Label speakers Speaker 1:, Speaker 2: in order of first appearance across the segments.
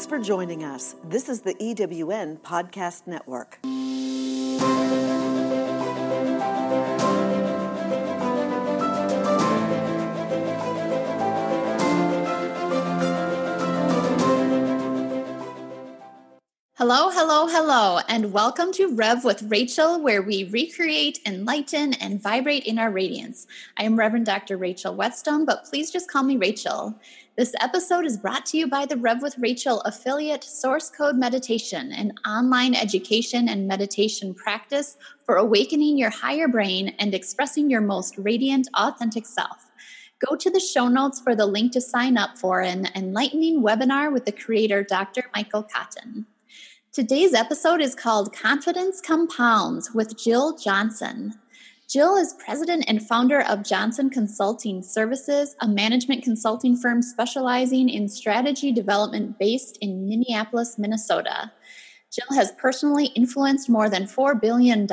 Speaker 1: Thanks for joining us. This is the EWN Podcast Network.
Speaker 2: Hello, hello, hello, and welcome to Rev with Rachel, where we recreate, enlighten, and vibrate in our radiance. I am Reverend Dr. Rachel Wetzsteon, but please just call me Rachel. This episode is brought to you by the Rev with Rachel affiliate Source Code Meditation, an online education and meditation practice for awakening your higher brain and expressing your most radiant, authentic self. Go to the show notes for the link to sign up for an enlightening webinar with the creator, Dr. Michael Cotton. Today's episode is called Confidence Compounds with Jill Johnson. Jill is president and founder of Johnson Consulting Services, a management consulting firm specializing in strategy development based in Minneapolis, Minnesota. Jill has personally influenced more than $4 billion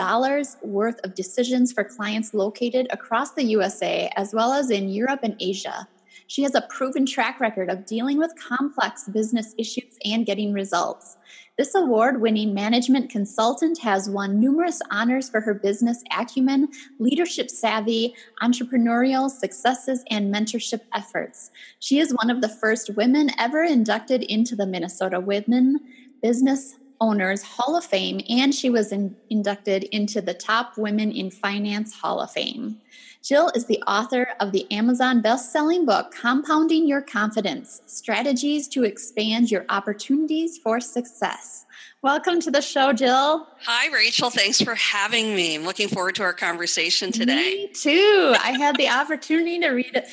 Speaker 2: worth of decisions for clients located across the USA, as well as in Europe and Asia. She has a proven track record of dealing with complex business issues and getting results. This award winning management consultant has won numerous honors for her business acumen, leadership savvy, entrepreneurial successes, and mentorship efforts. She is one of the first women ever inducted into the Minnesota Women Business Owners Hall of Fame, and she was in, inducted into the Top Women in Finance Hall of Fame. Jill is the author of the Amazon best-selling book Compounding Your Confidence: Strategies to Expand Your Opportunities for Success. Welcome to the show, Jill.
Speaker 3: Hi, Rachel. Thanks for having me. I'm looking forward to our conversation today.
Speaker 2: Me too. I had the opportunity to read it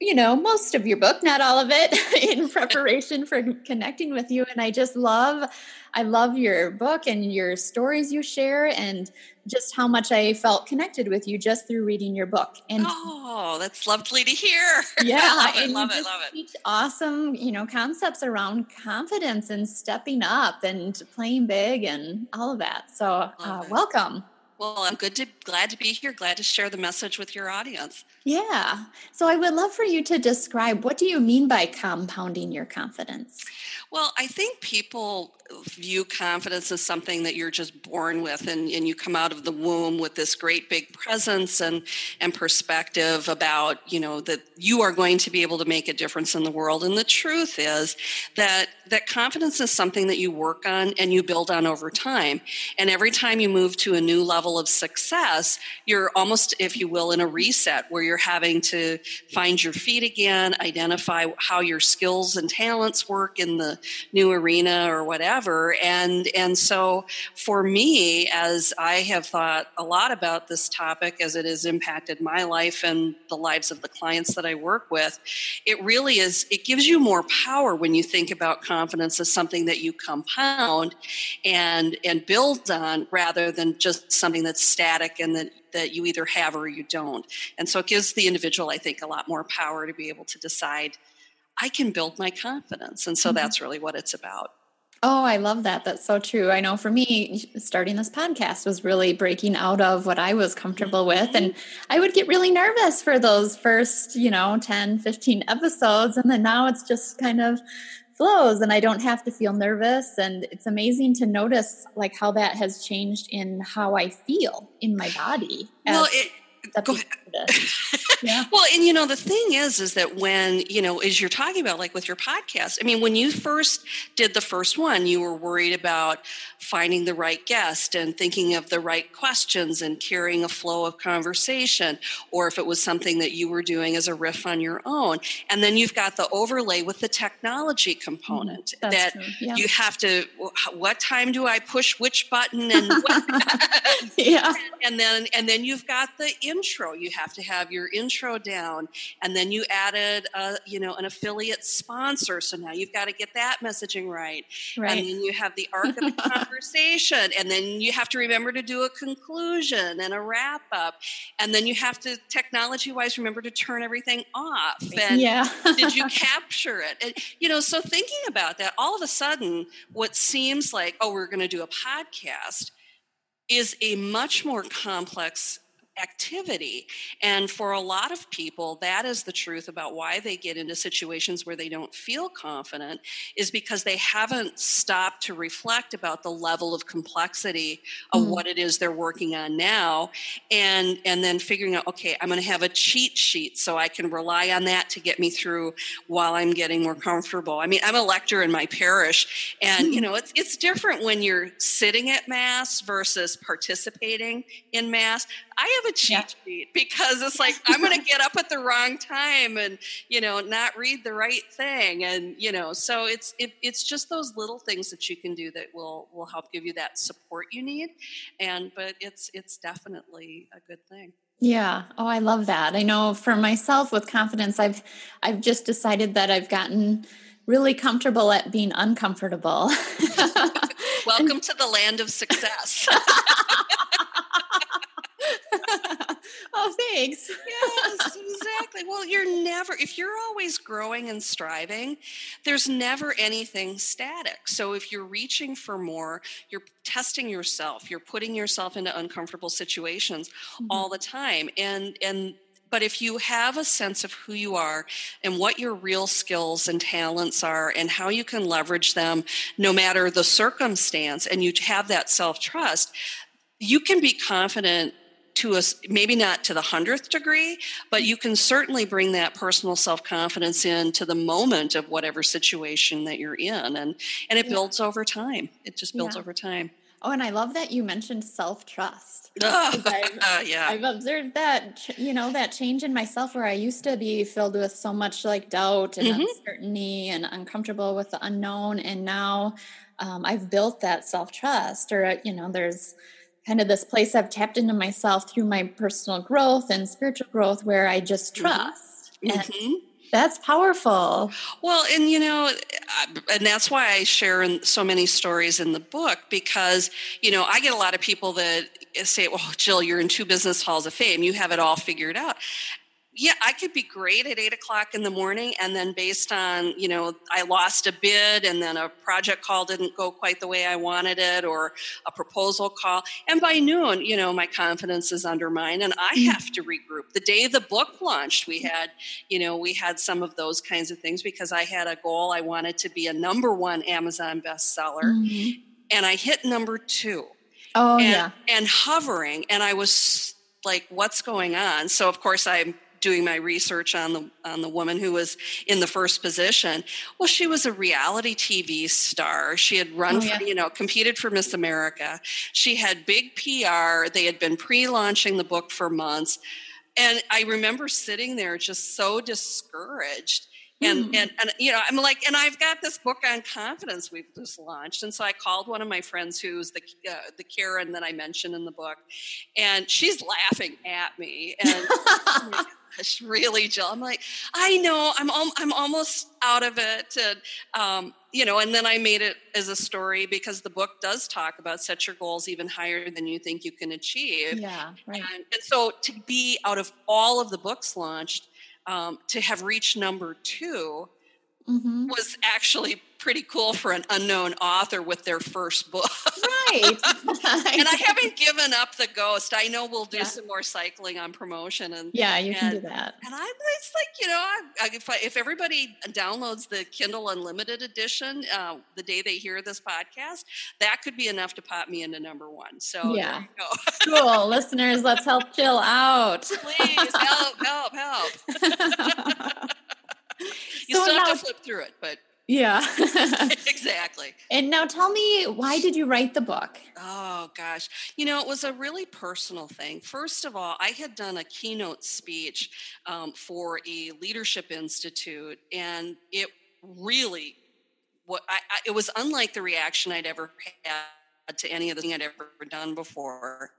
Speaker 2: you know most of your book not all of it in preparation for connecting with you and i just love i love your book and your stories you share and just how much i felt connected with you just through reading your book. And
Speaker 3: oh that's lovely to hear.
Speaker 2: Yeah
Speaker 3: I love it love it love it.
Speaker 2: awesome you know concepts around confidence and stepping up and playing big and all of that. So uh, welcome.
Speaker 3: Well i'm good to glad to be here glad to share the message with your audience.
Speaker 2: Yeah. So i would love for you to describe what do you mean by compounding your confidence
Speaker 3: well i think people view confidence as something that you're just born with and, and you come out of the womb with this great big presence and and perspective about you know that you are going to be able to make a difference in the world. And the truth is that that confidence is something that you work on and you build on over time. And every time you move to a new level of success you're almost if you will in a reset where you're having to find your feet again identify how your skills and talents work in the new arena or whatever. And and so for me as i have thought a lot about this topic as it has impacted my life and the lives of the clients that i work with it really is it gives you more power when you think about confidence as something that you compound and and build on rather than just something that's static and that that you either have or you don't. And so it gives the individual i think a lot more power to be able to decide i can build my confidence and so
Speaker 2: Mhm.
Speaker 3: that's really what it's about
Speaker 2: Oh, I love that. That's so true. I know for me, starting this podcast was really breaking out of what I was comfortable with. And I would get really nervous for those first, you know, 10, 15 episodes. And then now it's just kind of flows and I don't have to feel nervous. And it's amazing to notice like how that has changed in how I feel in my body.
Speaker 3: well it
Speaker 2: stepping
Speaker 3: go
Speaker 2: into this. Yeah.
Speaker 3: well and you know the thing is is that when you know as you're talking about like with your podcast i mean when you first did the first one you were worried about finding the right guest and thinking of the right questions and carrying a flow of conversation or if it was something that you were doing as a riff on your own and then you've got the overlay with the technology mm-hmm. component
Speaker 2: That's
Speaker 3: that.
Speaker 2: Yeah.
Speaker 3: you have to what time do i push which button and
Speaker 2: yeah.
Speaker 3: and then and then you've got the intro you have to have your intro down and then you added a, you know an affiliate sponsor so now you've got to get that messaging right,
Speaker 2: right.
Speaker 3: and then you have the arc of the conversation and then you have to remember to do a conclusion and a wrap up and then you have to technology wise remember to turn everything off and
Speaker 2: yeah.
Speaker 3: did you capture it and you know so thinking about that all of a sudden what seems like oh we're going to do a podcast is a much more complex activity. And for a lot of people, that is the truth about why they get into situations where they don't feel confident, is because they haven't stopped to reflect about the level of complexity of mm. what it is they're working on now. And, and then figuring out, okay, I'm going to have a cheat sheet so I can rely on that to get me through while I'm getting more comfortable. I mean, I'm a lector in my parish, and you hmm. know, it's it's different when you're sitting at mass versus participating in mass. I have a cheat yeah. sheet because it's like I'm going to get up at the wrong time and you know not read the right thing, and you know, so it's it, it's just those little things that you can do that will will help give you that support you need, and but it's it's definitely a good thing.
Speaker 2: Yeah. Oh, I love that. I know for myself with confidence, I've I've just decided that I've gotten really comfortable at being uncomfortable.
Speaker 3: Welcome to the land of success.
Speaker 2: oh, thanks.
Speaker 3: yes, exactly. Well, you're never, if you're always growing and striving, there's never anything static. So if you're reaching for more, you're testing yourself, you're putting yourself into uncomfortable situations mm-hmm. all the time. And, and, but if you have a sense of who you are and what your real skills and talents are and how you can leverage them no matter the circumstance, and you have that self trust, you can be confident to us maybe not to the hundredth degree but you can certainly bring that personal self-confidence in to the moment of whatever situation that you're in and and it yeah. builds over time it just builds yeah. over time
Speaker 2: oh and i love that you mentioned self-trust
Speaker 3: I've, uh, yeah.
Speaker 2: I've observed that you know that change in myself where I used to be filled with so much like doubt and mm-hmm. uncertainty and uncomfortable with the unknown, and now um, I've built that self trust. Or you know, there's kind of this place I've tapped into myself through my personal growth and spiritual growth where I just mm-hmm. trust. Mm-hmm. That's powerful.
Speaker 3: Well, and you know, and that's why I share in so many stories in the book because, you know, I get a lot of people that say, well, Jill, you're in two business halls of fame. You have it all figured out yeah, I could be great at eight o'clock in the morning, and then based on you know I lost a bid, and then a project call didn't go quite the way I wanted it, or a proposal call, and by noon, you know my confidence is undermined, and I mm. have to regroup. The day the book launched, we had you know we had some of those kinds of things because I had a goal. I wanted to be a number one Amazon bestseller, mm-hmm. and I hit number two.
Speaker 2: Oh
Speaker 3: and,
Speaker 2: yeah,
Speaker 3: and hovering, and I was like, "What's going on?" So of course I'm doing my research on the on the woman who was in the first position well she was a reality tv star. She had run oh, yeah. for, you know competed for miss america. She had big pr they had been pre-launching the book for months. And i remember sitting there just so discouraged and, mm. and and you know i'm like and i've got this book on confidence we've just launched and so i called one of my friends who's the uh, the karen that i mentioned in the book and she's laughing at me and gosh, really, Jill? I'm like, I know, I'm al- I'm almost out of it, and um, you know. And then I made it as a story because the book does talk about set your goals even higher than you think you can achieve.
Speaker 2: Yeah, right.
Speaker 3: And, and so to be out of all of the books launched, um, to have reached number 2 mm-hmm. was actually pretty cool for an unknown author with their first book.
Speaker 2: Right. and
Speaker 3: I haven't given up the ghost. I know we'll do yeah. some more cycling on promotion and
Speaker 2: Yeah, you
Speaker 3: and,
Speaker 2: can do that.
Speaker 3: And I'm it's like, you know, I, if I, if everybody downloads the Kindle Unlimited edition uh, the day they hear this podcast, that could be enough to pop me into number 1. So
Speaker 2: Yeah. cool. Listeners, let's help Jill out.
Speaker 3: Please help, help, help. you so still have to flip through it, but
Speaker 2: yeah.
Speaker 3: exactly.
Speaker 2: And now tell me, why did you write the book?
Speaker 3: Oh, gosh. You know, it was a really personal thing. First of all, I had done a keynote speech um, for a leadership institute, and it really what I, I, it was unlike the reaction I'd ever had to any of the thing I'd ever done before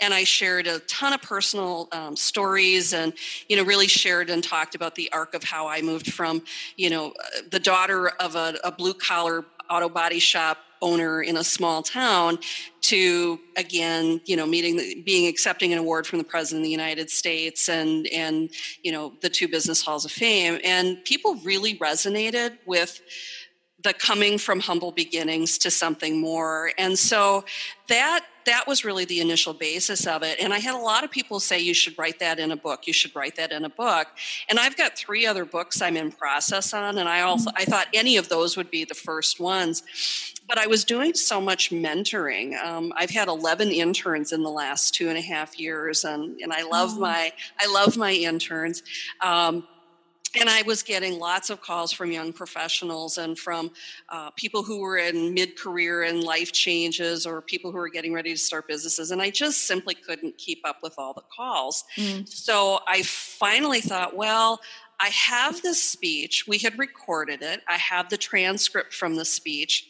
Speaker 3: and I shared a ton of personal um, stories and, you know, really shared and talked about the arc of how I moved from, you know, uh, the daughter of a, a blue collar auto body shop owner in a small town to again you know meeting being accepting an award from the president of the united states and and you know the two business halls of fame. And people really resonated with the coming from humble beginnings to something more. And so that that was really the initial basis of it. And I had a lot of people say you should write that in a book. You should write that in a book. And I've got three other books I'm in process on, and I also I thought any of those would be the first ones. But I was doing so much mentoring. Um, I've had 11 interns in the last two and a half years, and and I love oh. my I love my interns. Um, and I was getting lots of calls from young professionals and from uh, people who were in mid career and life changes or people who were getting ready to start businesses. And I just simply couldn't keep up with all the calls. Mm. So I finally thought, well, I have this speech. We had recorded it, I have the transcript from the speech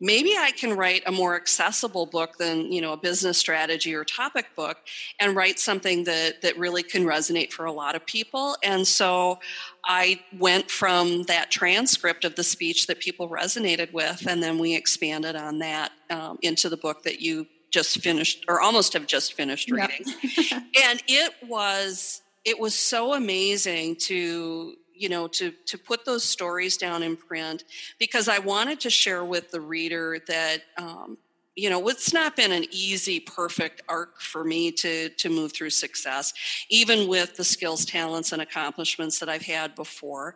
Speaker 3: maybe I can write a more accessible book than you know a business strategy or topic book, and write something that that really can resonate for a lot of people. And so I went from that transcript of the speech that people resonated with, and then we expanded on that um, into the book that you just finished or almost have just finished reading. Yep. and it was it was so amazing to you know to to put those stories down in print because i wanted to share with the reader that um, you know it's not been an easy perfect arc for me to to move through success even with the skills talents and accomplishments that i've had before.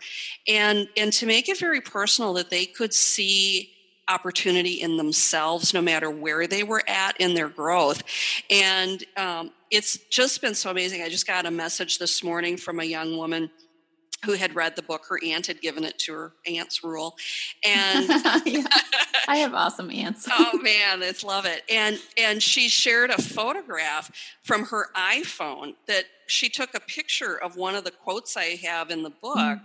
Speaker 3: And and to make it very personal that they could see opportunity in themselves no matter where they were at in their growth. And um, it's just been so amazing. I just got a message this morning from a young woman who had read the book. Her aunt had given it to her aunt's rule. And
Speaker 2: yeah, I have awesome aunts.
Speaker 3: oh man, it's love it. And and she shared a photograph from her iPhone that she took a picture of one of the quotes I have in the book. Mm.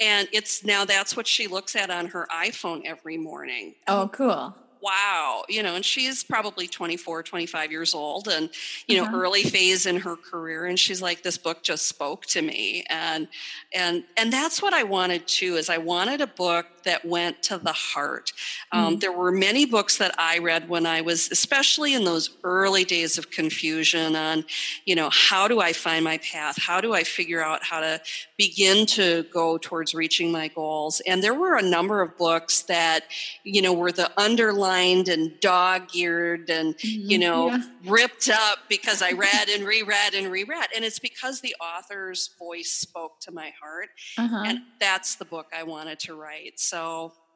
Speaker 3: And it's now that's what she looks at on her iPhone every morning.
Speaker 2: Oh, cool
Speaker 3: wow you know and she's probably 24 25 years old and you know uh-huh. early phase in her career and she's like this book just spoke to me and and and that's what i wanted too is i wanted a book that went to the heart um, mm-hmm. there were many books that i read when i was especially in those early days of confusion on you know how do i find my path how do i figure out how to begin to go towards reaching my goals and there were a number of books that you know were the underlined and dog-eared and mm-hmm. you know yeah. ripped up because I read and reread and reread, and it's because the author's voice spoke to my heart, uh-huh. and that's the book I wanted to write. So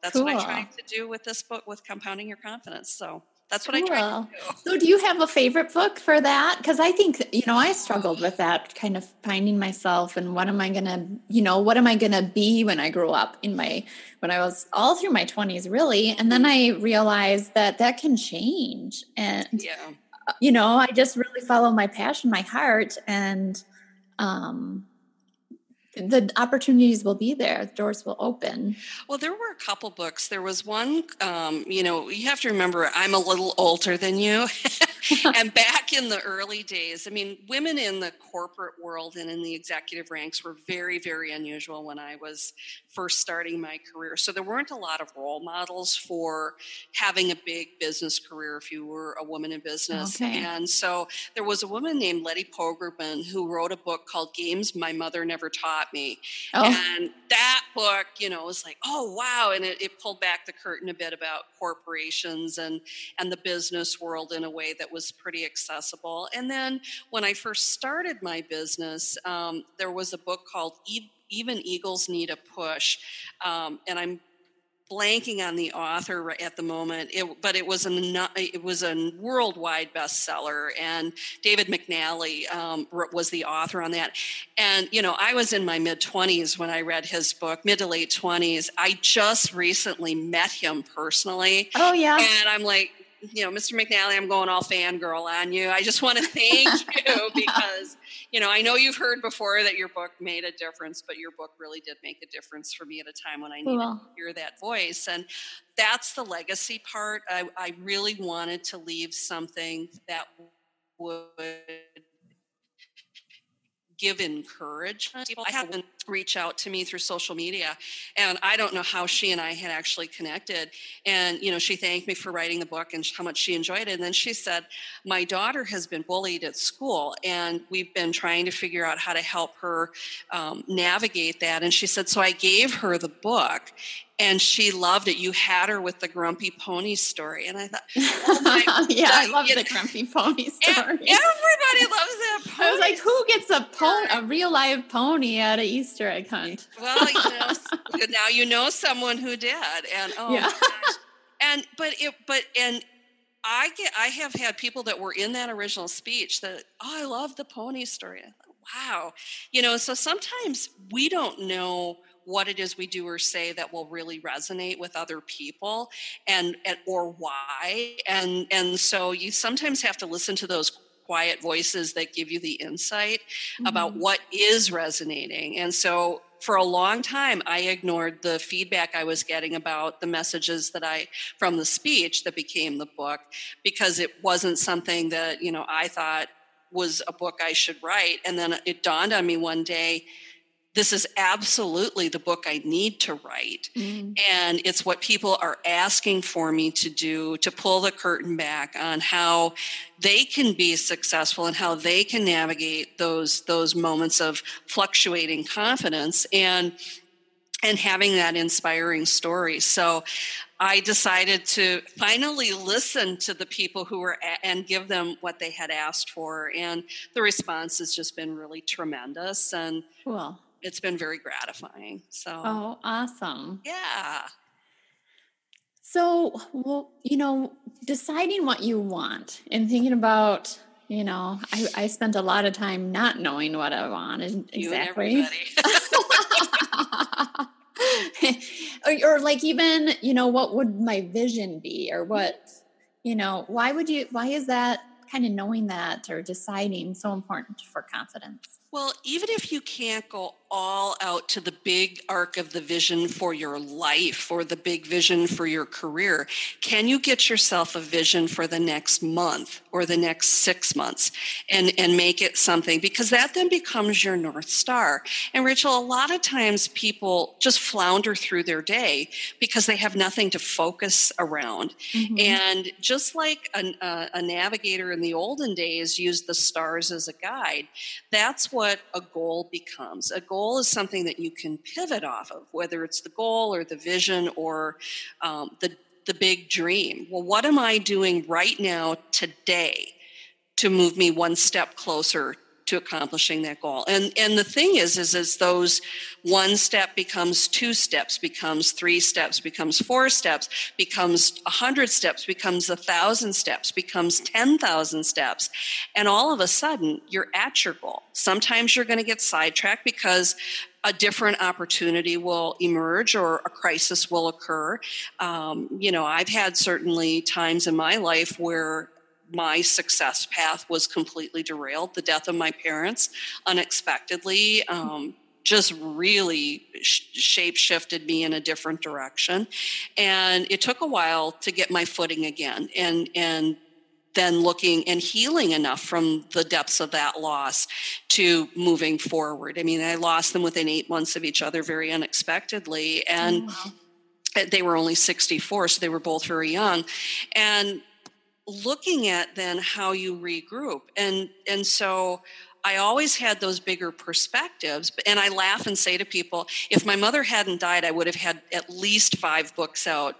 Speaker 3: that's cool. what I tried to do with this book with compounding your confidence. So that's what cool. I try to do.
Speaker 2: So, do you have a favorite book for that? Because I think you know I struggled with that, kind of finding myself and what am I gonna, you know, what am I gonna be when I grow up in my when I was all through my twenties, really, and then I realized that that can change, and yeah, uh, you know, I just really follow my passion, my heart, and um the opportunities will be there. Doors will open.
Speaker 3: Well there were a couple books. There was one um, you know you have to remember i'm a little older than you. And back in the early days i mean women in the corporate world and in the executive ranks were very very unusual when i was first starting my career. So there weren't a lot of role models for having a big business career if you were a woman in business. Okay. and so there was a woman named letty pogrebin who wrote a book called games my mother never taught me. Oh. And that book, you know, was like, oh wow. And it, it, pulled back the curtain a bit about corporations and and the business world in a way that was pretty accessible. And then when I first started my business, um, there was a book called even Eagles Need a Push. Um, and I'm blanking on the author at the moment, it, but it was a it was a worldwide bestseller, and David McNally um, was the author on that. And you know, I was in my mid twenties when I read his book, mid to late twenties. I just recently met him personally.
Speaker 2: Oh yeah,
Speaker 3: and I'm like, you know, Mr. McNally, I'm going all fangirl on you. I just want to thank you because, you know, I know you've heard before that your book made a difference, but your book really did make a difference for me at a time when I needed cool. to hear that voice. And that's the legacy part. I, I really wanted to leave something that would give encouragement. People I had reach out to me through social media, and I don't know how she and I had actually connected. And you know, she thanked me for writing the book and how much she enjoyed it. And then she said, "My daughter has been bullied at school, and we've been trying to figure out how to help her um, navigate that." And she said, "So I gave her the book." And she loved it. You had her with the grumpy pony story, and I thought, oh
Speaker 2: yeah, I love the know, grumpy pony story.
Speaker 3: Everybody loves that. Pony.
Speaker 2: I was like, who gets a pony, a real live pony at an Easter egg hunt?
Speaker 3: Well, you know, now you know someone who did, and oh, yeah. and but it, but and I get, I have had people that were in that original speech that, oh, I love the pony story. wow, you know. So sometimes we don't know what it is we do or say that will really resonate with other people and, and or why. And and so you sometimes have to listen to those quiet voices that give you the insight mm-hmm. about what is resonating. And so for a long time i ignored the feedback i was getting about the messages that i from the speech that became the book because it wasn't something that you know i thought was a book i should write. And then it dawned on me one day this is absolutely the book I need to write. Mm-hmm. And it's what people are asking for me to do to pull the curtain back on how they can be successful and how they can navigate those those moments of fluctuating confidence and and having that inspiring story. So I decided to finally listen to the people who were a- and give them what they had asked for and the response has just been really tremendous and
Speaker 2: cool
Speaker 3: it's been very gratifying. So
Speaker 2: Oh, awesome.
Speaker 3: Yeah.
Speaker 2: So, well, you know, deciding what you want and thinking about, you know, I, I spent a lot of time not knowing what I wanted exactly. or, or like even, you know, what would my vision be or what, you know, why would you, why is that kind of knowing that or deciding so important for confidence?
Speaker 3: Well, even if you can't go all out to the big arc of the vision for your life or the big vision for your career, can you get yourself a vision for the next month or the next six months and, and make it something? Because that then becomes your North Star. And Rachel, a lot of times people just flounder through their day because they have nothing to focus around. Mm-hmm. And just like a, a, a navigator in the olden days used the stars as a guide, that's what a goal becomes. A goal goal is something that you can pivot off of, whether it's the goal or the vision or um, the, the big dream. Well, what am I doing right now, today, to move me one step closer to accomplishing that goal. And and the thing is, is as those one step becomes two steps, becomes three steps, becomes four steps, becomes a hundred steps, becomes a thousand steps, becomes ten thousand steps, and all of a sudden you're at your goal. Sometimes you're going to get sidetracked because a different opportunity will emerge or a crisis will occur. Um, you know, I've had certainly times in my life where my success path was completely derailed. The death of my parents unexpectedly um, just really sh- shape shifted me in a different direction, and it took a while to get my footing again. And and then looking and healing enough from the depths of that loss to moving forward. I mean, I lost them within eight months of each other very unexpectedly, and. Oh, wow they were only 64 so they were both very young and looking at then how you regroup and and so I always had those bigger perspectives. And I laugh and say to people, if my mother hadn't died, I would have had at least five books out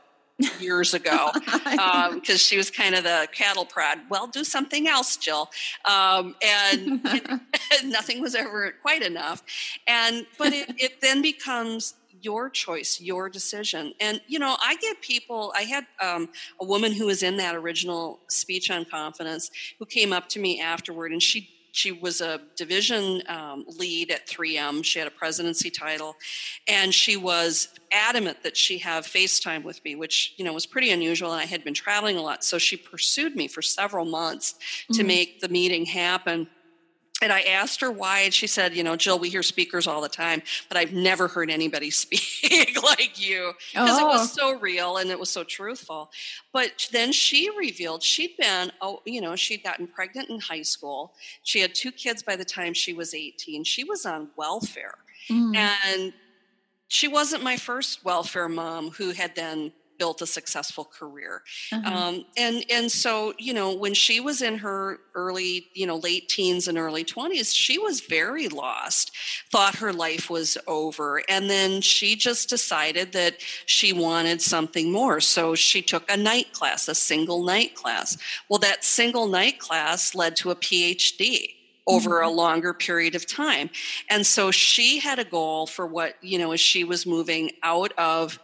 Speaker 3: years ago because um, she was kind of the cattle prod. Well, do something else, Jill. Um, and, and, nothing was ever quite enough. And but it, it then becomes your choice, your decision. And, you know, I get people, I had um, a woman who was in that original speech on confidence who came up to me afterward and she she was a division um, lead at 3M. She had a presidency title, and she was adamant that she have FaceTime with me, which you know was pretty unusual. And I had been traveling a lot, so she pursued me for several months mm-hmm. to make the meeting happen and I asked her why, and she said, "You know, Jill, we hear speakers all the time, but I've never heard anybody speak like you because oh. it was oh. so real and it was so truthful." But then she revealed she'd been, oh, you know, she'd gotten pregnant in high school. She had two kids by the time she was eighteen. She was on welfare, mm. and she wasn't my first welfare mom who had then built a successful career uh-huh. um, and and so you know when she was in her early you know late teens and early 20s she was very lost thought her life was over and then she just decided that she wanted something more so she took a night class a single night class well that single night class led to a phd over a mm-hmm. longer period of time. And so she had a goal for what, you know, as she was moving out of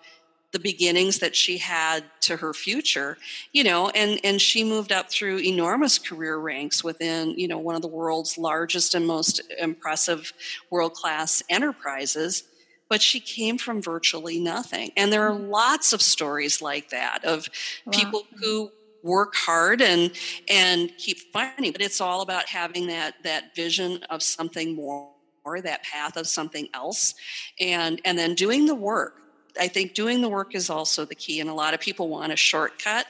Speaker 3: the beginnings that she had to her future you know and and she moved up through enormous career ranks within you know one of the world's largest and most impressive world class enterprises but she came from virtually nothing and there are mm-hmm. lots of stories like that of wow. people who work hard and and keep fighting but it's all about having that that vision of something more or that path of something else and and then doing the work I think doing the work is also the key, and a lot of people want a shortcut,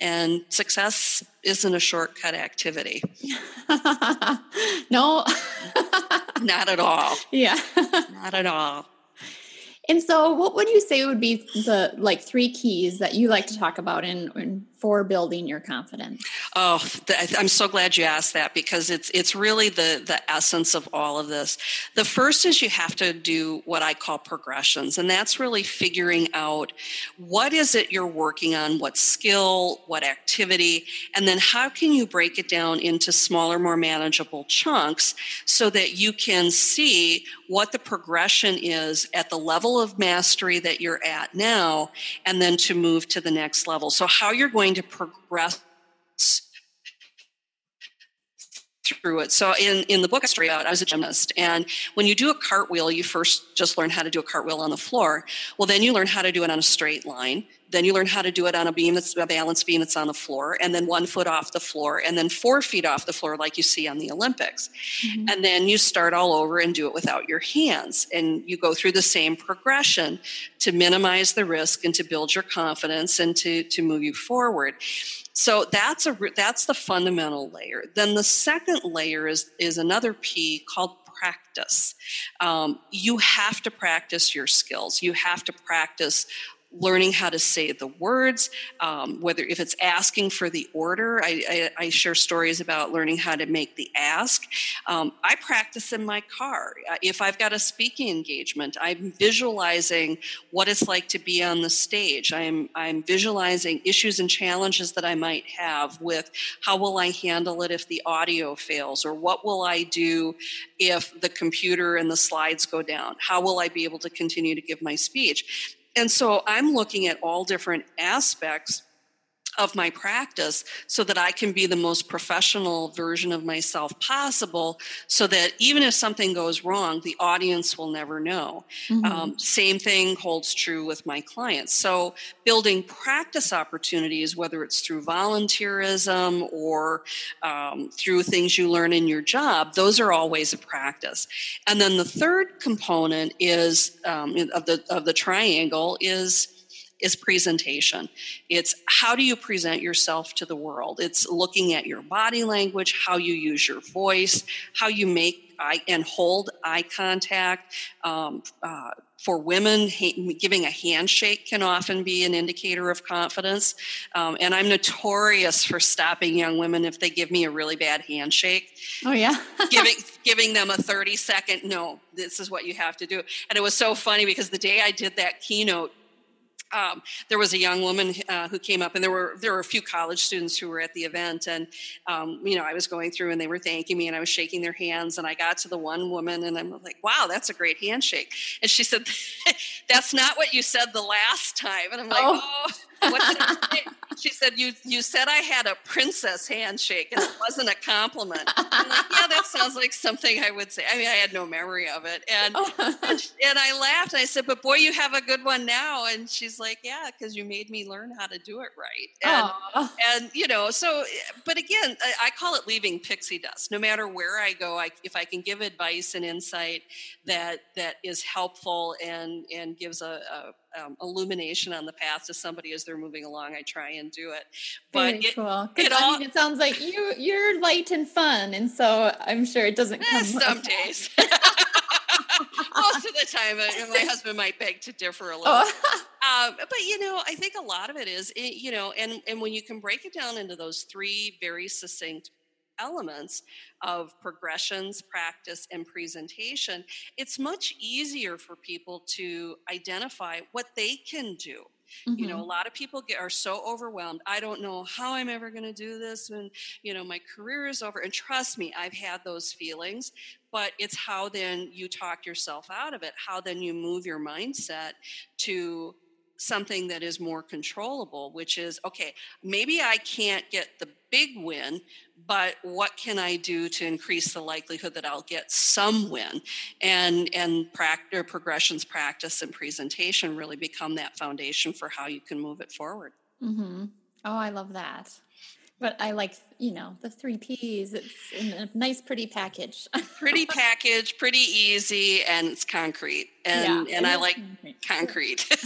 Speaker 3: and success isn't a shortcut activity.
Speaker 2: no,
Speaker 3: not at all.
Speaker 2: Yeah,
Speaker 3: not at all.
Speaker 2: And so, what would you say would be the like three keys that you like to talk about in, in for building your confidence?
Speaker 3: Oh, I'm so glad you asked that because it's it's really the the essence of all of this. The first is you have to do what I call progressions, and that's really figuring out what is it you're working on, what skill, what activity, and then how can you break it down into smaller, more manageable chunks so that you can see what the progression is at the level of mastery that you're at now, and then to move to the next level. So how you're going to progress through it. So in, in the book I started out, I was a gymnast. And when you do a cartwheel, you first just learn how to do a cartwheel on the floor. Well, then you learn how to do it on a straight line. Then you learn how to do it on a beam that's a balance beam that's on the floor, and then one foot off the floor, and then four feet off the floor, like you see on the Olympics. Mm-hmm. And then you start all over and do it without your hands. And you go through the same progression to minimize the risk and to build your confidence and to, to move you forward. So that's a that's the fundamental layer. Then the second layer is is another P called practice. Um, you have to practice your skills. You have to practice learning how to say the words, um, whether if it's asking for the order. I, I, I, share stories about learning how to make the ask. Um, I practice in my car. Uh, if I've got a speaking engagement, I'm visualizing what it's like to be on the stage. I'm, I'm visualizing issues and challenges that I might have with how will I handle it if the audio fails, or what will I do if the computer and the slides go down? How will I be able to continue to give my speech? And so I'm looking at all different aspects of my practice so that I can be the most professional version of myself possible so that even if something goes wrong, the audience will never know. Mm-hmm. Um, same thing holds true with my clients. So building practice opportunities, whether it's through volunteerism or um, through things you learn in your job, those are all ways of practice. And then the third component is um, of the of the triangle is is presentation. It's how do you present yourself to the world? It's looking at your body language, how you use your voice, how you make eye and hold eye contact. Um, uh, for women, ha- giving a handshake can often be an indicator of confidence. Um, and I'm notorious for stopping young women if they give me a really bad handshake.
Speaker 2: Oh, yeah.
Speaker 3: giving, giving them a 30 second, no, this is what you have to do. And it was so funny because the day I did that keynote, um, there was a young woman uh, who came up, and there were there were a few college students who were at the event, and um, you know I was going through, and they were thanking me, and I was shaking their hands, and I got to the one woman, and I'm like, "Wow, that's a great handshake," and she said, "That's not what you said the last time," and I'm like, "Oh." oh she said, "You you said I had a princess handshake, and it wasn't a compliment." I'm like, "Yeah, that sounds like something I would say." I mean, I had no memory of it, and oh. and, and, I laughed. And I said, "But boy, you have a good one now." And she's like, "Yeah, because you made me learn how to do it right." And and you know, so but again, I, I, call it leaving pixie dust. No matter where I go, I, if I can give advice and insight that that is helpful and and gives a, a um, illumination on the path to somebody as they're moving along. I try and do it.
Speaker 2: But Very it, cool. It, all, I mean, it sounds like you you're light and fun, and so I'm sure it doesn't eh, come. Eh,
Speaker 3: some days. Most of the time, uh, my husband might beg to differ a little. Oh. um, but you know, I think a lot of it is, eh, you know, and and when you can break it down into those three very succinct elements of progressions, practice, and presentation, it's much easier for people to identify what they can do. Mm-hmm. You know, a mm-hmm. lot of people get are so overwhelmed. I don't know how I'm ever going to do this when, you know, my career is over. And trust me, I've had those feelings, but it's how then you talk yourself out of it, how then you move your mindset to something that is more controllable, which is okay, maybe I can't get the big win, but what can I do to increase the likelihood that I'll get some win? And and practice, progressions, practice, and presentation really become that foundation for how you can move it forward.
Speaker 2: Mm-hmm. Oh, I love that. But I like, you know, the three P's. It's in a nice, pretty package.
Speaker 3: pretty package, pretty easy, and it's concrete. And yeah, and I like concrete.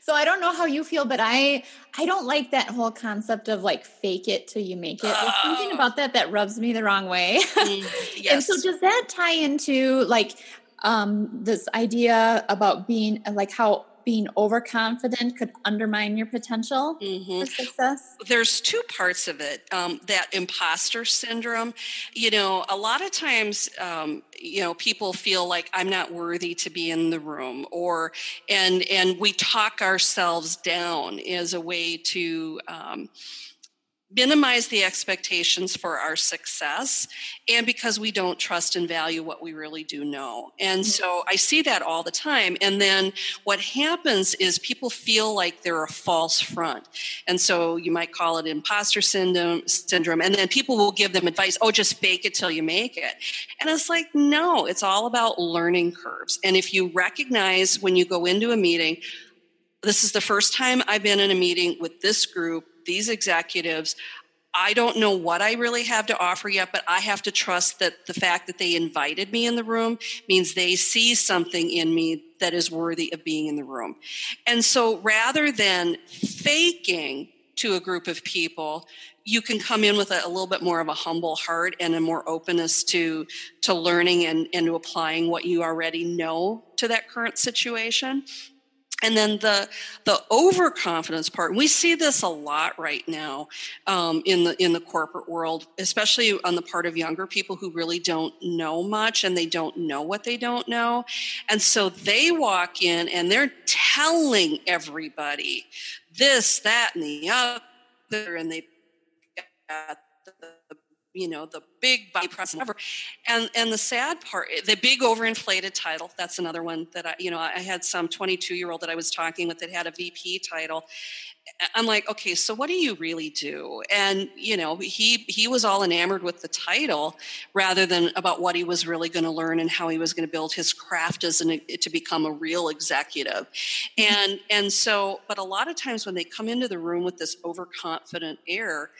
Speaker 2: so I don't know how you feel, but I I don't like that whole concept of like fake it till you make it. There's something oh. about that that rubs me the wrong way. Mm, yes. and so does that tie into like um this idea about being like how being overconfident could undermine your potential mm-hmm. for success?
Speaker 3: There's two parts of it. Um, that imposter syndrome, you know, a lot of times, um, you know, people feel like I'm not worthy to be in the room, or and and we talk ourselves down as a way to. Um, minimize the expectations for our success and because we don't trust and value what we really do know. And so I see that all the time. And then what happens is people feel like they're a false front. And so you might call it imposter syndrome, syndrome. And then people will give them advice, oh, just fake it till you make it. And it's like, no, it's all about learning curves. And if you recognize when you go into a meeting, this is the first time I've been in a meeting with this group these executives I don't know what I really have to offer yet, but I have to trust that the fact that they invited me in the room means they see something in me that is worthy of being in the room. And so rather than faking to a group of people, you can come in with a, a little bit more of a humble heart and a more openness to to learning and, and to applying what you already know to that current situation and then the the overconfidence part we see this a lot right now um, in the in the corporate world especially on the part of younger people who really don't know much and they don't know what they don't know. And so they walk in and they're telling everybody this that and the other and they you know the big body press mm-hmm. ever. And and the sad part eh, the big overinflated title that's another one that i you know i had some 22 year old that i was talking with that had a vp title. I'm like okay so what do you really do? And you know he he was all enamored with the title rather than about what he was really going to learn and how he was going to build his craft as an eh, to become a real executive. Mm-hmm. And and so but a lot of times when they come into the room with this overconfident air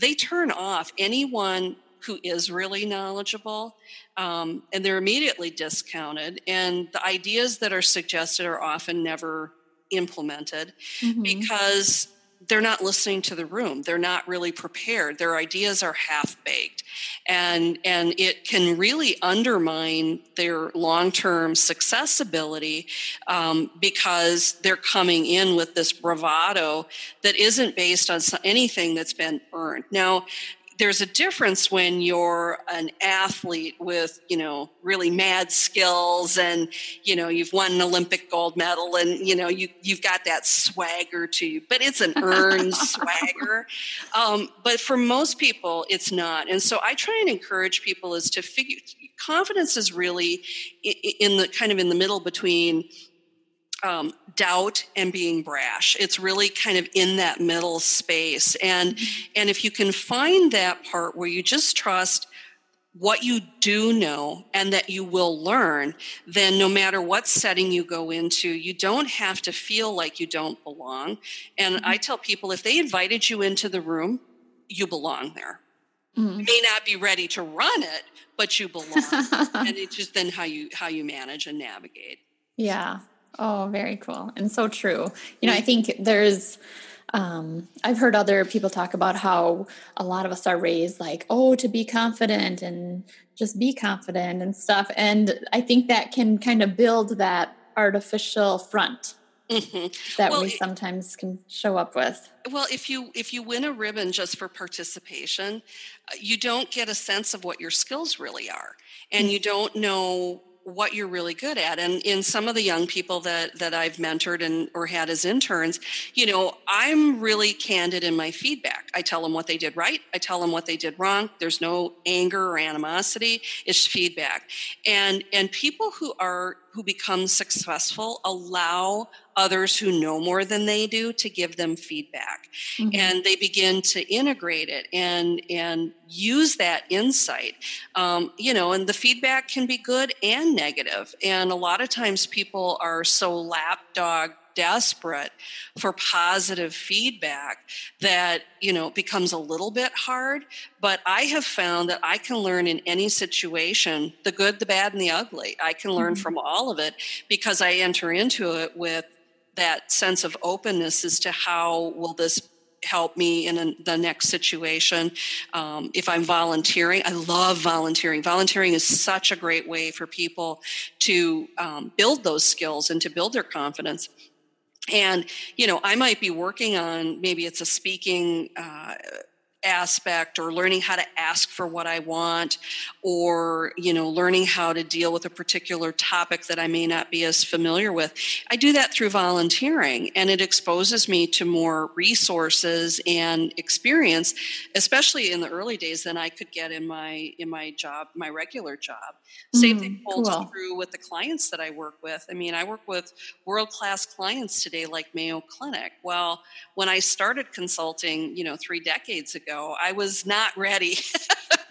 Speaker 3: they turn off anyone who is really knowledgeable um, and they're immediately discounted and the ideas that are suggested are often never implemented mm-hmm. because they're not listening to the room. They're not really prepared. Their ideas are half baked and and it can really undermine their long-term success ability um, because they're coming in with this bravado that isn't based on anything that's been earned. Now there's a difference when you're an athlete with you know really mad skills and you know you've won an olympic gold medal and you know you, you've got that swagger to you but it's an earned swagger. Um, but for most people it's not. And so i try and encourage people is to figure confidence is really in the kind of in the middle between um, doubt and being brash. It's really kind of in that middle space. And, mm-hmm. and if you can find that part where you just trust what you do know and that you will learn, then no matter what setting you go into, you don't have to feel like you don't belong. And mm-hmm. I tell people if they invited you into the room, you belong there. Mm-hmm. You may not be ready to run it, but you belong. and it's just then how you how you manage and navigate.
Speaker 2: Yeah. Oh, very cool. And so true. You know, I think there's, um, I've heard other people talk about how a lot of us are raised like, oh, to be confident and just be confident and stuff. And I think that can kind of build that artificial front mm-hmm. that well, we sometimes can show up with.
Speaker 3: Well, if you if you win a ribbon just for participation, uh, you don't get a sense of what your skills really are, and you don't know what you're really good at. And in some of the young people that that I've mentored and or had as interns you know I'm really candid in my feedback. I tell them what they did right. I tell them what they did wrong. There's no anger or animosity. It's feedback. And and people who are who become successful allow others who know more than they do to give them feedback mm-hmm. and they begin to integrate it and and use that insight um, you know and the feedback can be good and negative and a lot of times people are so lapdog desperate for positive feedback that you know becomes a little bit hard but i have found that i can learn in any situation the good the bad and the ugly i can learn mm-hmm. from all of it because i enter into it with that sense of openness as to how will this help me in a, the next situation. Um, if I'm volunteering, I love volunteering. Volunteering is such a great way for people to um, build those skills and to build their confidence. And, you know, I might be working on maybe it's a speaking uh, aspect or learning how to ask for what I want or you know learning how to deal with a particular topic that I may not be as familiar with. I do that through volunteering and it exposes me to more resources and experience especially in the early days than I could get in my in my job my regular job. Mm, same thing holds cool. true with the clients that I work with. I mean I work with world class clients today like Mayo Clinic. Well when I started consulting you know 3 decades ago ago. I was not ready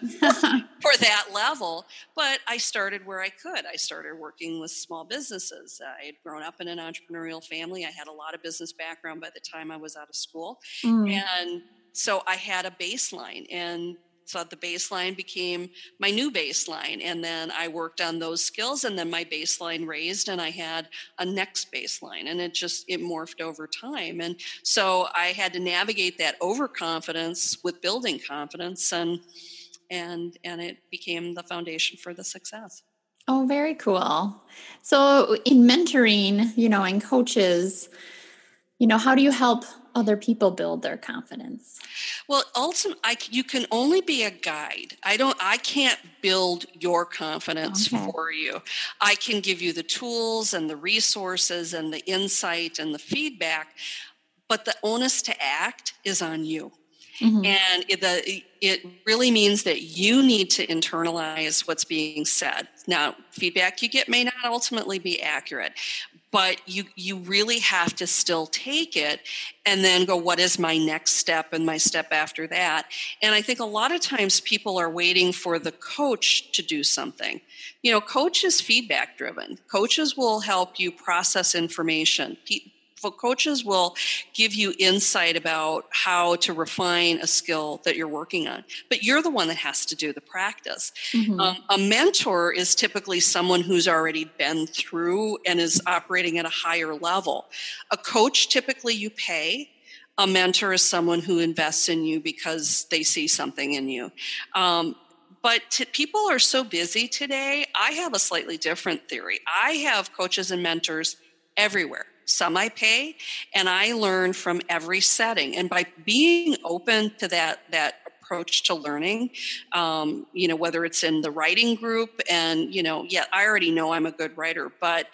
Speaker 3: for that level, but I started where I could. I started working with small businesses. I had grown up in an entrepreneurial family. I had a lot of business background by the time I was out of school. Mm. And so I had a baseline and so the baseline became my new baseline and then i worked on those skills and then my baseline raised and i had a next baseline and it just it morphed over time. And so i had to navigate that overconfidence with building confidence and and and it became the foundation for the success.
Speaker 2: Oh very cool. So in mentoring you know and coaches you know how do you help other people build their confidence
Speaker 3: well ultimately I, you can only be a guide i don't i can't build your confidence okay. for you i can give you the tools and the resources and the insight and the feedback but the onus to act is on you Mm-hmm. And it, the, it really means that you need to internalize what's being said. Now, feedback you get may not ultimately be accurate, but you you really have to still take it and then go what is my next step and my step after that? And i think a lot of times people are waiting for the coach to do something. You know coach is feedback driven. Coaches will help you process information coaches will give you insight about how to refine a skill that you're working on but you're the one that has to do the practice mm-hmm. um, a mentor is typically someone who's already been through and is operating at a higher level a coach typically you pay a mentor is someone who invests in you because they see something in you um, but t- people are so busy today. I have a slightly different theory. I have coaches and mentors everywhere some I pay, and I learn from every setting. And by being open to that that approach to learning, um, you know, whether it's in the writing group, and you know, yeah, I already know I'm a good writer, but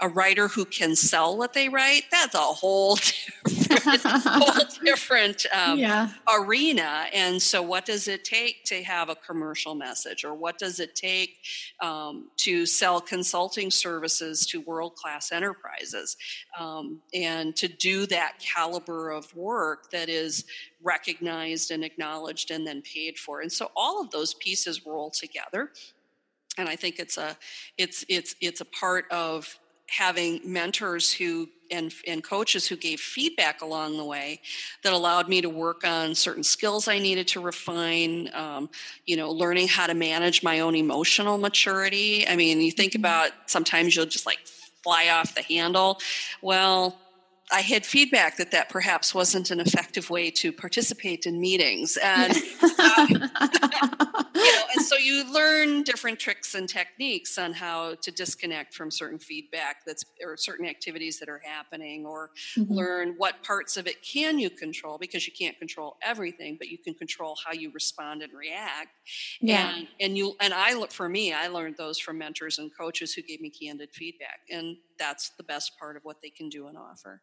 Speaker 3: a writer who can sell what they write, that's a whole different, whole different um, yeah. arena. And so, what does it take to have a commercial message, or what does it take um, to sell consulting services to world class enterprises, um, and to do that caliber of work that is recognized and acknowledged and then paid for? And so, all of those pieces roll together and i think it's a it's it's it's a part of having mentors who and, and coaches who gave feedback along the way that allowed me to work on certain skills I needed to refine, um, you know, learning how to manage my own emotional maturity. I mean, you think mm-hmm. about sometimes you'll just like fly off the handle. Well, I had feedback that that perhaps wasn't an effective way to participate in meetings. And uh, you know, and so you learn different tricks and techniques on how to disconnect from certain feedback that's or certain activities that are happening, or mm-hmm. learn what parts of it can you control because you can't control everything, but you can control how you respond and react. Yeah. And, and you and I look for me, I learned those from mentors and coaches who gave me candid feedback, and that's the best part of what they can do and offer.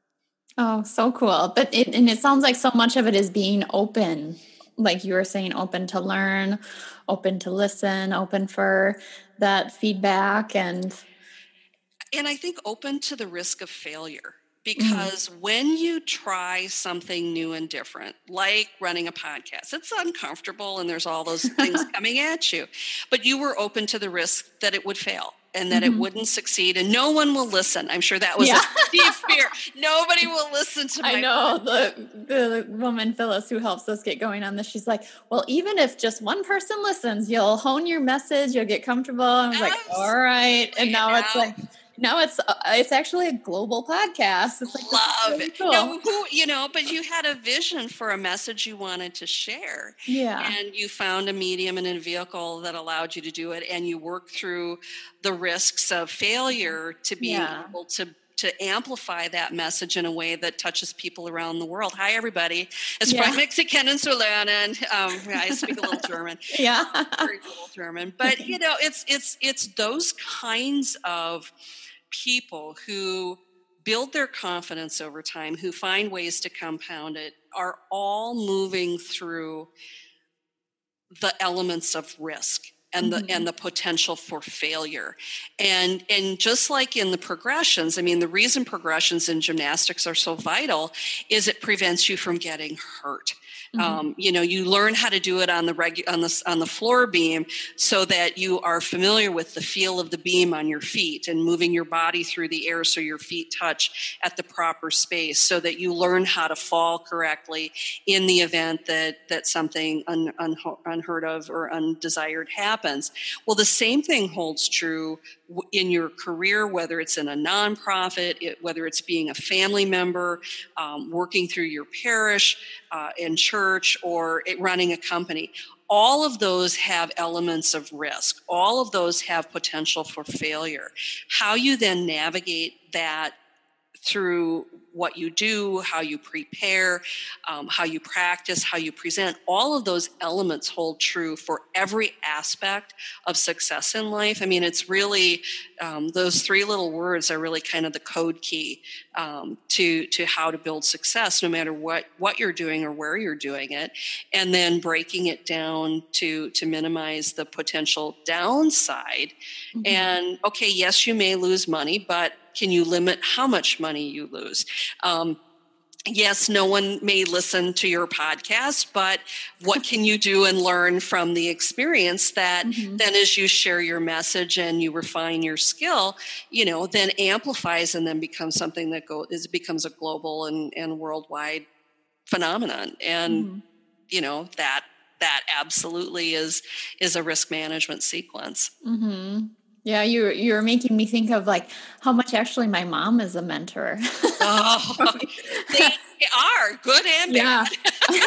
Speaker 2: Oh, so cool. But it, and it sounds like so much of it is being open, like you were saying, open to learn, open to listen, open for that feedback and
Speaker 3: and I think open to the risk of failure because mm-hmm. when you try something new and different, like running a podcast, it's uncomfortable and there's all those things coming at you, but you were open to the risk that it would fail and that mm-hmm. it wouldn't succeed and no one will listen. I'm sure that was yeah. a deep fear. Nobody will listen to me.
Speaker 2: I know the the woman Phyllis who helps us get going on this. She's like, well, even if just one person listens, you'll hone your message, you'll get comfortable. And I was Absolutely. like, all right. And now it's like no, it's uh, it's actually a global podcast. It's like
Speaker 3: love really cool. no, who you know, but you had a vision for a message you wanted to share.
Speaker 2: Yeah,
Speaker 3: and you found a medium and a vehicle that allowed you to do it, and you worked through the risks of failure to being yeah. able to to amplify that message in a way that touches people around the world. Hi, everybody. It's yeah. Mexican and Lernen. Um, I speak a little German.
Speaker 2: Yeah,
Speaker 3: very little German. But you know, it's it's it's those kinds of people who build their confidence over time, who find ways to compound it, are all moving through the elements of risk and the mm-hmm. and the potential for failure and and just like in the progressions i mean the reason progressions in gymnastics are so vital is it prevents you from getting hurt Mm-hmm. Um, you know, you learn how to do it on the regu- on the on the floor beam so that you are familiar with the feel of the beam on your feet and moving your body through the air so your feet touch at the proper space, so that you learn how to fall correctly in the event that that something un, un, unheard of or undesired happens. Well, the same thing holds true in your career, whether it's in a nonprofit, it, whether it's being a family member, um, working through your parish, uh, in church, or it, running a company. All of those have elements of risk. All of those have potential for failure. How you then navigate that through what you do, how you prepare, um, how you practice, how you present, all of those elements hold true for every aspect of success in life. I mean, it's really um, those three little words are really kind of the code key um, to to how to build success, no matter what what you're doing or where you're doing it, and then breaking it down to to minimize the potential downside. Mm-hmm. And okay, yes, you may lose money, but can you limit how much money you lose? Um, yes, no one may listen to your podcast, but what can you do and learn from the experience that mm-hmm. then as you share your message and you refine your skill, you know, then amplifies and then becomes something that goes is becomes a global and, and worldwide phenomenon. And mm-hmm. you know, that that absolutely is is a risk management sequence.
Speaker 2: Mm-hmm. Yeah, you you're making me think of like how much actually my mom is a mentor. oh,
Speaker 3: they are good and bad. Yeah.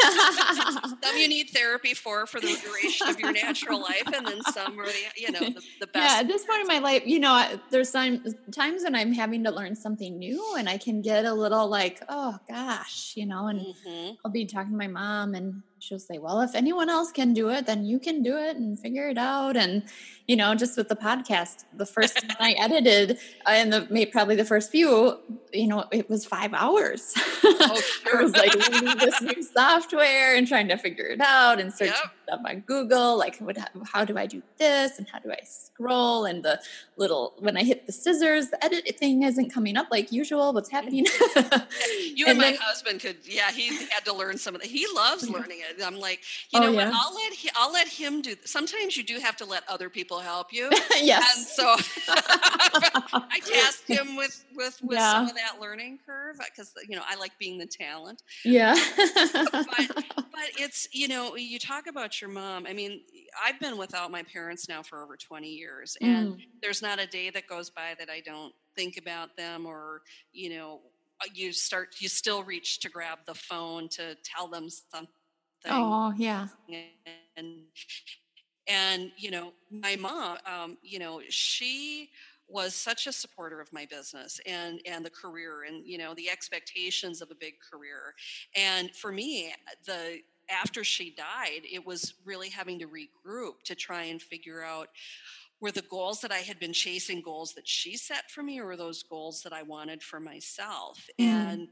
Speaker 3: some you need therapy for for the duration of your natural life, and then some are the you know the, the best.
Speaker 2: Yeah, at this point in my life, you know, there's some times when I'm having to learn something new, and I can get a little like, oh gosh, you know, and mm-hmm. I'll be talking to my mom, and she'll say, Well, if anyone else can do it, then you can do it and figure it out. And, you know, just with the podcast, the first one I edited uh, and the probably the first few, you know, it was five hours. Oh, sure. I was like learning this new software and trying to figure it out and searching yep. Stuff on Google, like what, how do I do this and how do I scroll and the little when I hit the scissors, the edit thing isn't coming up like usual. What's mm-hmm. happening?
Speaker 3: you and, and my then, husband could, yeah, he had to learn some of that. He loves mm-hmm. learning it. I'm like, you oh, know yeah. what? I'll let he, I'll let him do. Sometimes you do have to let other people help you.
Speaker 2: yes.
Speaker 3: And so I tasked him with with with yeah. some of that learning curve uh, because you know I like being the talent.
Speaker 2: Yeah.
Speaker 3: but, but it's you know you talk about your mom. I mean, I've been without my parents now for over 20 years, and mm. there's not a day that goes by that I don't think about them or you know uh, you start you still reach to grab the phone to tell them something
Speaker 2: oh yeah
Speaker 3: and and you know my mom um, you know she was such a supporter of my business and and the career and you know the expectations of a big career and for me the after she died it was really having to regroup to try and figure out were the goals that I had been chasing goals that she set for me or were those goals that I wanted for myself mm. and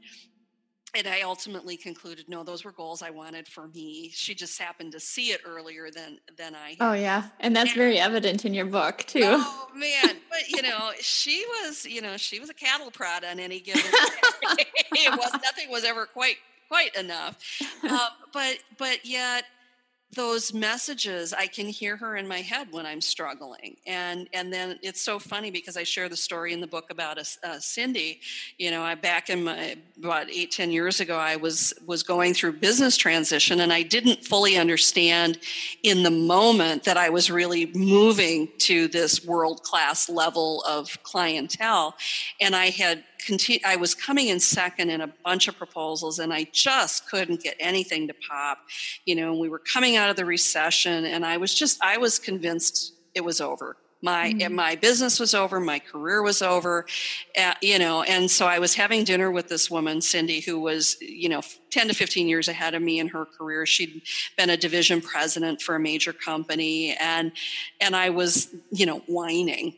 Speaker 3: and I ultimately concluded, no, those were goals I wanted for me. She just happened to see it earlier than than I. Had.
Speaker 2: Oh yeah, and that's and, very evident in your book too.
Speaker 3: Oh man, but you know, she was, you know, she was a cattle prod on any given day. it was nothing was ever quite quite enough, uh, but but yet those messages i can hear her in my head when i'm struggling. And and then it's so funny because i share the story in the book about a, a cindy. You know i back in my about eight ten years ago i was was going through business transition and i didn't fully understand in the moment that i was really moving to this world class level of clientele. And i had continue, I was coming in second in a bunch of proposals and I just couldn't get anything to pop. You know, we were coming out of the recession and I was just, I was convinced it was over. My mm-hmm. my business was over, my career was over, uh, you know, and so I was having dinner with this woman, Cindy, who was, you know, ten to fifteen years ahead of me in her career. She'd been a division president for a major company, and and I was, you know, whining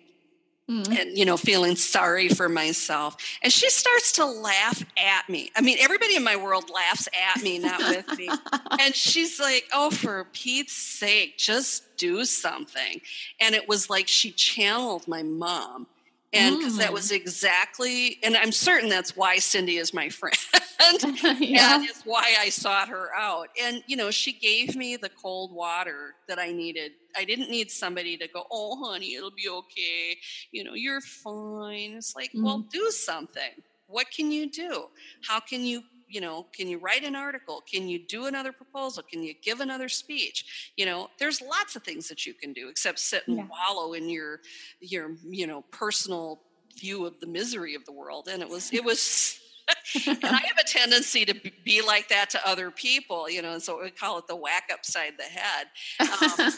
Speaker 3: Mm-hmm. and you know feeling sorry for myself. And she starts to laugh at me. I mean everybody in my world laughs at me not with me. And she's like oh for pete's sake just do something. And it was like she channeled my mom and because mm. that was exactly and i'm certain that's why cindy is my friend. Yeah. and it's why i sought her out. And you know she gave me the cold water that i needed. I didn't need somebody to go oh honey it'll be okay. You know you're fine. It's like mm. well do something. What can you do? How can you you know can you write an article can you do another proposal can you give another speech you know there's lots of things that you can do except sit and yeah. wallow in your your you know personal view of the misery of the world and it was it was and I have a tendency to be like that to other people, you know, and so we call it the whack upside the head. Um,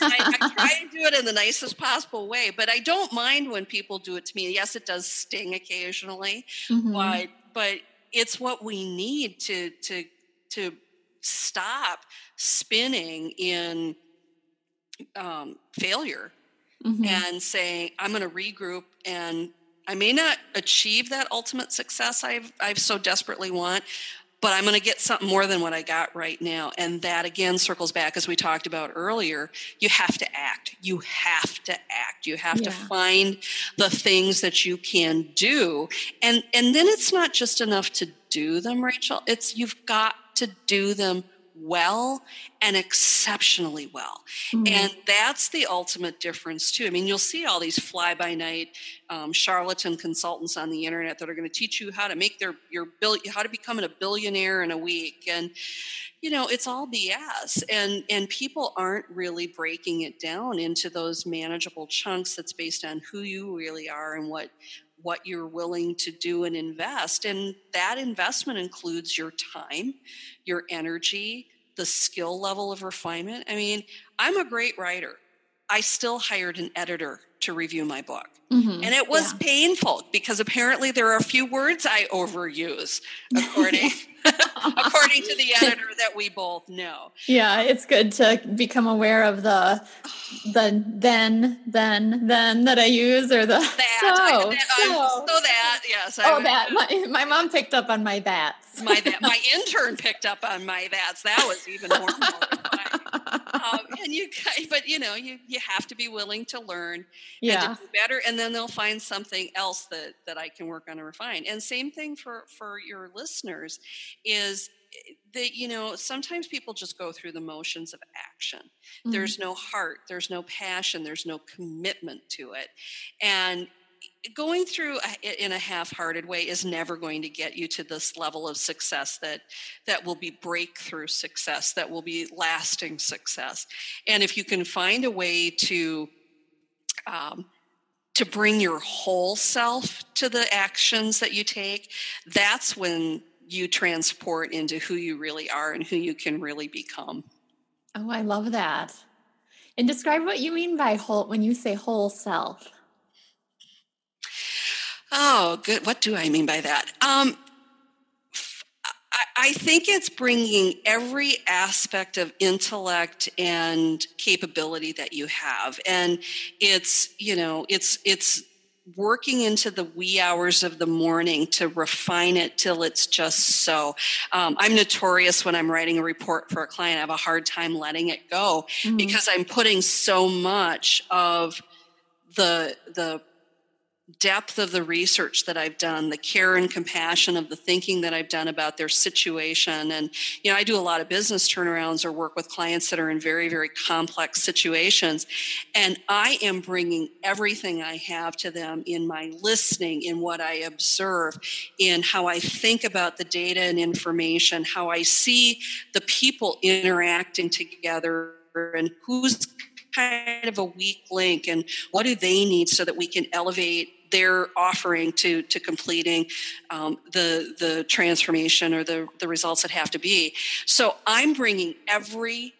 Speaker 3: I, I, try to do it in the nicest possible way, but I don't mind when people do it to me. Yes, it does sting occasionally, mm-hmm. but but it's what we need to to to stop spinning in um, failure mm-hmm. and say i'm going to regroup and i may not achieve that ultimate success i've i've so desperately want but I'm going to get something more than what I got right now. And that again circles back, as we talked about earlier, you have to act. You have to act. You have yeah. to find the things that you can do. And, and then it's not just enough to do them, Rachel. It's you've got to do them well and exceptionally well. Mm-hmm. And that's the ultimate difference, too. I mean, you'll see all these fly by night um, charlatan consultants on the internet that are going to teach you how to make their your bill, how to become a billionaire in a week. And, you know, it's all BS. And, and people aren't really breaking it down into those manageable chunks that's based on who you really are and what what you're willing to do and invest. And that investment includes your time, your energy, the skill level of refinement. I mean, I'm a great writer. I still hired an editor to review my book. Mm-hmm. And it was yeah. painful because apparently there are a few words I overuse, according according to the editor that we both know.
Speaker 2: Yeah, it's good to become aware of the the then then then that I use or the
Speaker 3: that, so, I, that, so. so that yes.
Speaker 2: I, oh, that my my mom picked up on my that's.
Speaker 3: My that my intern picked up on my that's. That was even more. But you know, you you have to be willing to learn yeah. and to do better, and then they'll find something else that that I can work on and refine. And same thing for for your listeners is eh, that you know sometimes people just go through the motions of action mm-hmm. there's no heart there's no passion there's no commitment to it and going through in a half-hearted way is never going to get you to this level of success that that will be breakthrough success that will be lasting success. And if you can find a way to um, to bring your whole self to the actions that you take that's when you transport into who you really are and who you can really become.
Speaker 2: Oh i love that. And describe what you mean by whole when you say whole self.
Speaker 3: Oh, good. What do I mean by that? Um, I think it's bringing every aspect of intellect and capability that you have, and it's you know it's it's working into the wee hours of the morning to refine it till it's just so. Um, I'm notorious when I'm writing a report for a client, I have a hard time letting it go mm-hmm. because I'm putting so much of the the depth of the research that I've done, the care and compassion of the thinking that I've done about their situation. And, you know, I do a lot of business turnarounds or work with clients that are in very, very complex situations. And I am bringing everything I have to them in my listening, in what I observe, in how I think about the data and information, how I see the people interacting together and who's kind of a weak link and what do they need so that we can elevate their offering to to completing um, the the transformation or the the results that have to be so i'm bringing every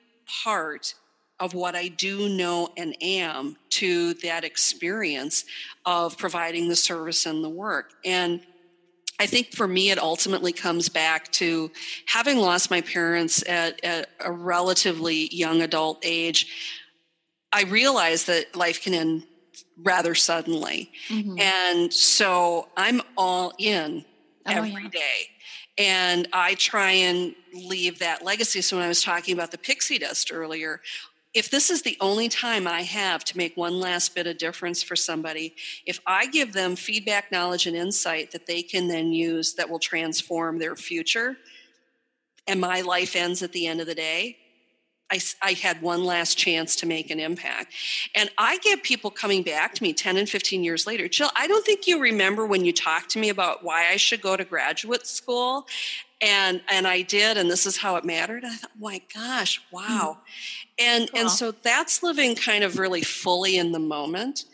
Speaker 3: part of what i do know and am to that experience of providing the service and the work and I think for me, it ultimately comes back to having lost my parents at, at, a relatively young adult age. I realized that life can end rather suddenly. Mm-hmm. And so I'm all in oh, every yeah. day, And I try and leave that legacy. So when I was talking about the pixie dust earlier, if this is the only time I have to make one last bit of difference for somebody, if I give them feedback, knowledge, and insight that they can then use that will transform their future, and my life ends at the end of the day, I, I, had one last chance to make an impact. And I get people coming back to me 10 and 15 years later. Jill, I don't think you remember when you talked to me about why I should go to graduate school. And, and I did, and this is how it mattered. I thought, my gosh, wow. Mm-hmm. And, cool. and so that's living kind of really fully in the moment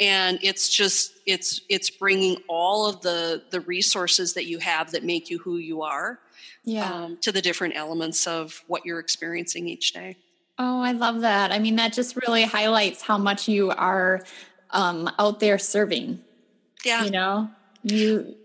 Speaker 3: and it's just it's it's bringing all of the the resources that you have that make you who you are yeah. um, to the different elements of what you're experiencing each day.
Speaker 2: Oh, I love that. I mean, that just really highlights how much you are um, out there serving.
Speaker 3: Yeah.
Speaker 2: You know, you,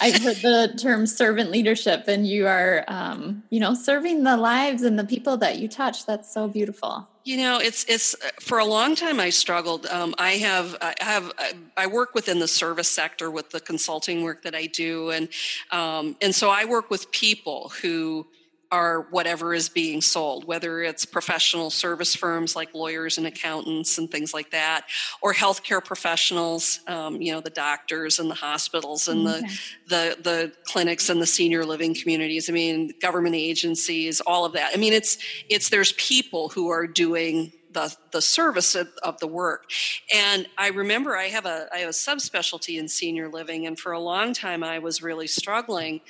Speaker 2: I've heard the term servant leadership, and you are, um, you know, serving the lives and the people that you touch. That's so beautiful.
Speaker 3: You know, it's it's for a long time I struggled. Um, I have I have I work within the service sector with the consulting work that I do, and um, and so I work with people who are whatever is being sold, whether it's professional service firms like lawyers and accountants and things like that, or healthcare professionals, um, you know, the doctors and the hospitals and okay. the, the the clinics and the senior living communities. I mean, government agencies, all of that. I mean, it's it's there's people who are doing the, the service of, of, the work. And I remember I have a I have a subspecialty in senior living, and for a long time I was really struggling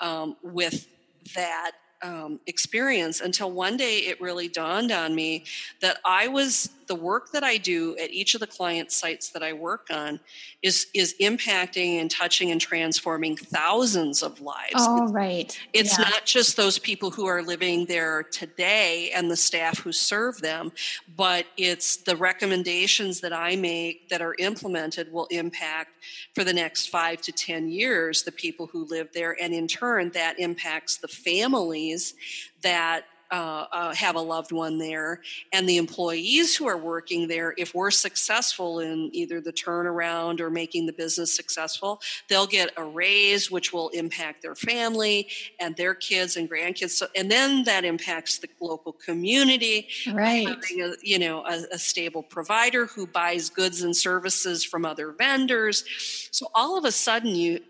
Speaker 3: um, with that um, experience until one day it really dawned on me that I was the work that I do at each of the client sites that I work on is is impacting and touching and transforming thousands of lives.
Speaker 2: Oh, right.
Speaker 3: It's yeah. not just those people who are living there today and the staff who serve them, but it's the recommendations that I make that are implemented will impact for the next five to ten years the people who live there, and in turn that impacts the families that uh, uh, have a loved one there, and the employees who are working there, if we're successful in either the turnaround or making the business successful, they'll get a raise, which will impact their family and their kids and grandkids. So, and then that impacts the local community.
Speaker 2: Right.
Speaker 3: Having a, you know, a, a stable provider who buys goods and services from other vendors. So all of a sudden, you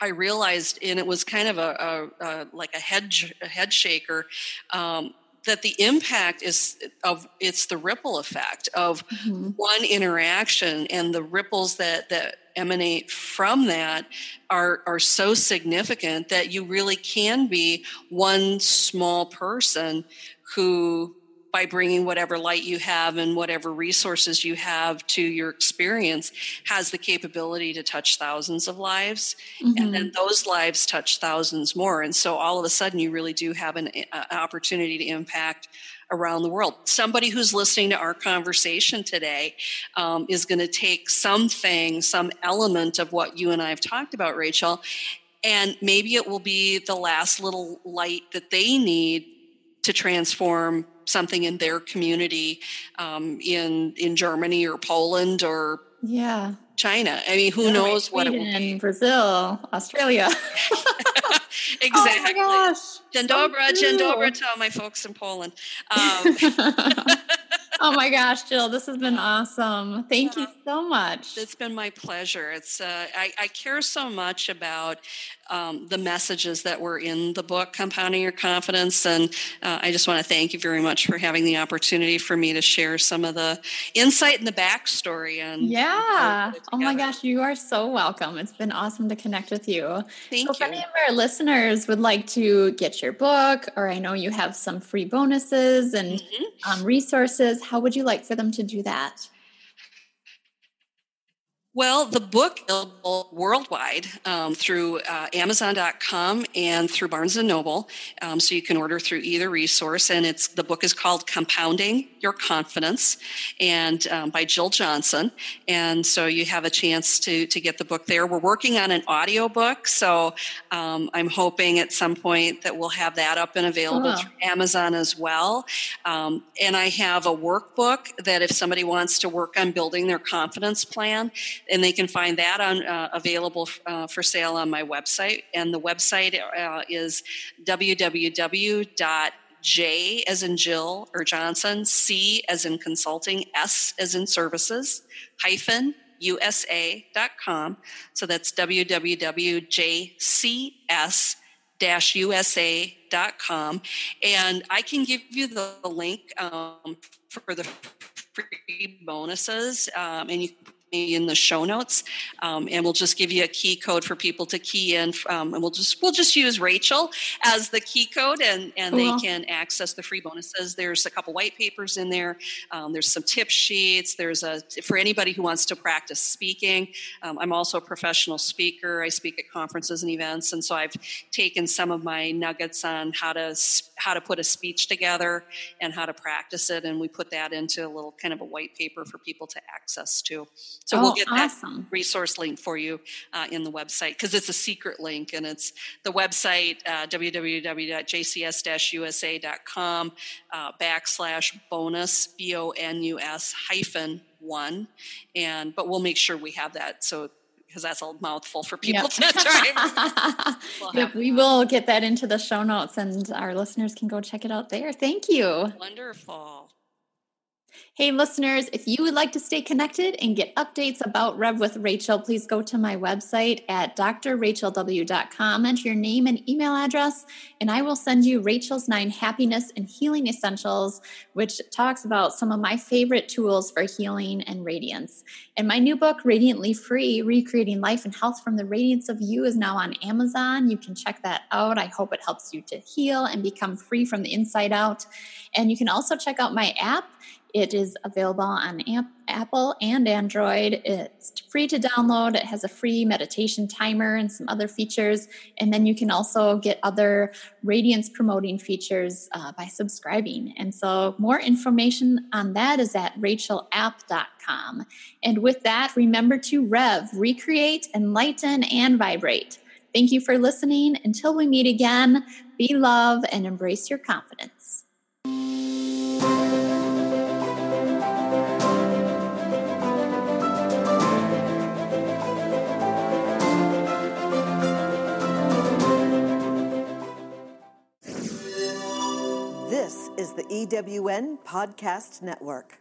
Speaker 3: I realized, and it was kind of a, a, a like a head a head shaker. Um, that the impact is of it's the ripple effect of mm-hmm. one interaction and the ripples that that emanate from that are are so significant that you really can be one small person who by bringing whatever light you have and whatever resources you have to your experience has the capability to touch thousands of lives mm-hmm. and then those lives touch thousands more and so all of a sudden you really do have an, an opportunity to impact around the world. Somebody who's listening to our conversation today um, is going to take something, some element of what you and I have talked about, Rachel, and maybe it will be the last little light that they need to transform something in their community um, in in Germany or Poland or
Speaker 2: yeah
Speaker 3: China. I mean, who knows what it will be?
Speaker 2: Brazil, Australia.
Speaker 3: exactly. Oh my gosh. Dzień dobry, so dzień to all my folks in Poland. Um,
Speaker 2: oh my gosh, Jill, this has been awesome. Thank you so much.
Speaker 3: It's been my pleasure. It's uh, I, I, care so much about um, the messages that were in the book, Compounding Your Confidence, and uh, I just want to thank you very much for having the opportunity for me to share some of the insight and the backstory. And
Speaker 2: yeah, oh my gosh, you are so welcome. It's been awesome to connect with you.
Speaker 3: Thank
Speaker 2: so,
Speaker 3: you.
Speaker 2: if any of our listeners would like to get your book, or I know you have some free bonuses and mm-hmm. um, resources how would you like for them to do that?
Speaker 3: Well, the book is available worldwide um, through uh, Amazon.com and through Barnes and Noble, um, so you can order through either resource. And it's the book is called Compounding Your Confidence, and um, by Jill Johnson. And so you have a chance to to get the book there. We're working on an audio book, so um, I'm hoping at some point that we'll have that up and available oh. through Amazon as well. Um, and I have a workbook that if somebody wants to work on building their confidence plan and they can find that on uh, available uh, for sale on my website. And the website uh, is www. J as in Jill or Johnson, C as in consulting, S as in services, hyphen USA.com. So that's www.jcs usa.com. And I can give you the link um, for the free bonuses. Um, and you in the show notes, um, and we'll just give you a key code for people to key in, um, and we'll just we'll just use Rachel as the key code, and and cool. they can access the free bonuses. There's a couple white papers in there. Um, there's some tip sheets. There's a for anybody who wants to practice speaking. Um, I'm also a professional speaker. I speak at conferences and events, and so I've taken some of my nuggets on how to how to put a speech together and how to practice it, and we put that into a little kind of a white paper for people to access too. So oh, we'll get awesome. that resource link for you uh, in the website because it's a secret link and it's the website uh, www.jcs-usa.com uh, backslash bonus b-o-n-u-s hyphen one and but we'll make sure we have that so because that's a mouthful for people yep. to try.
Speaker 2: we'll yep, we will get that into the show notes and our listeners can go check it out there. Thank you.
Speaker 3: Wonderful.
Speaker 2: Hey, listeners, if you would like to stay connected and get updates about Rev with Rachel, please go to my website at drrachelw.com, enter your name and email address, and I will send you Rachel's Nine Happiness and Healing Essentials, which talks about some of my favorite tools for healing and radiance. And my new book, Radiantly Free Recreating Life and Health from the Radiance of You, is now on Amazon. You can check that out. I hope it helps you to heal and become free from the inside out. And you can also check out my app. It is available on Apple and Android. It's free to download. It has a free meditation timer and some other features. And then you can also get other radiance promoting features uh, by subscribing. And so, more information on that is at rachelapp.com. And with that, remember to rev, recreate, enlighten, and vibrate. Thank you for listening. Until we meet again, be love and embrace your confidence.
Speaker 1: The EWN Podcast Network.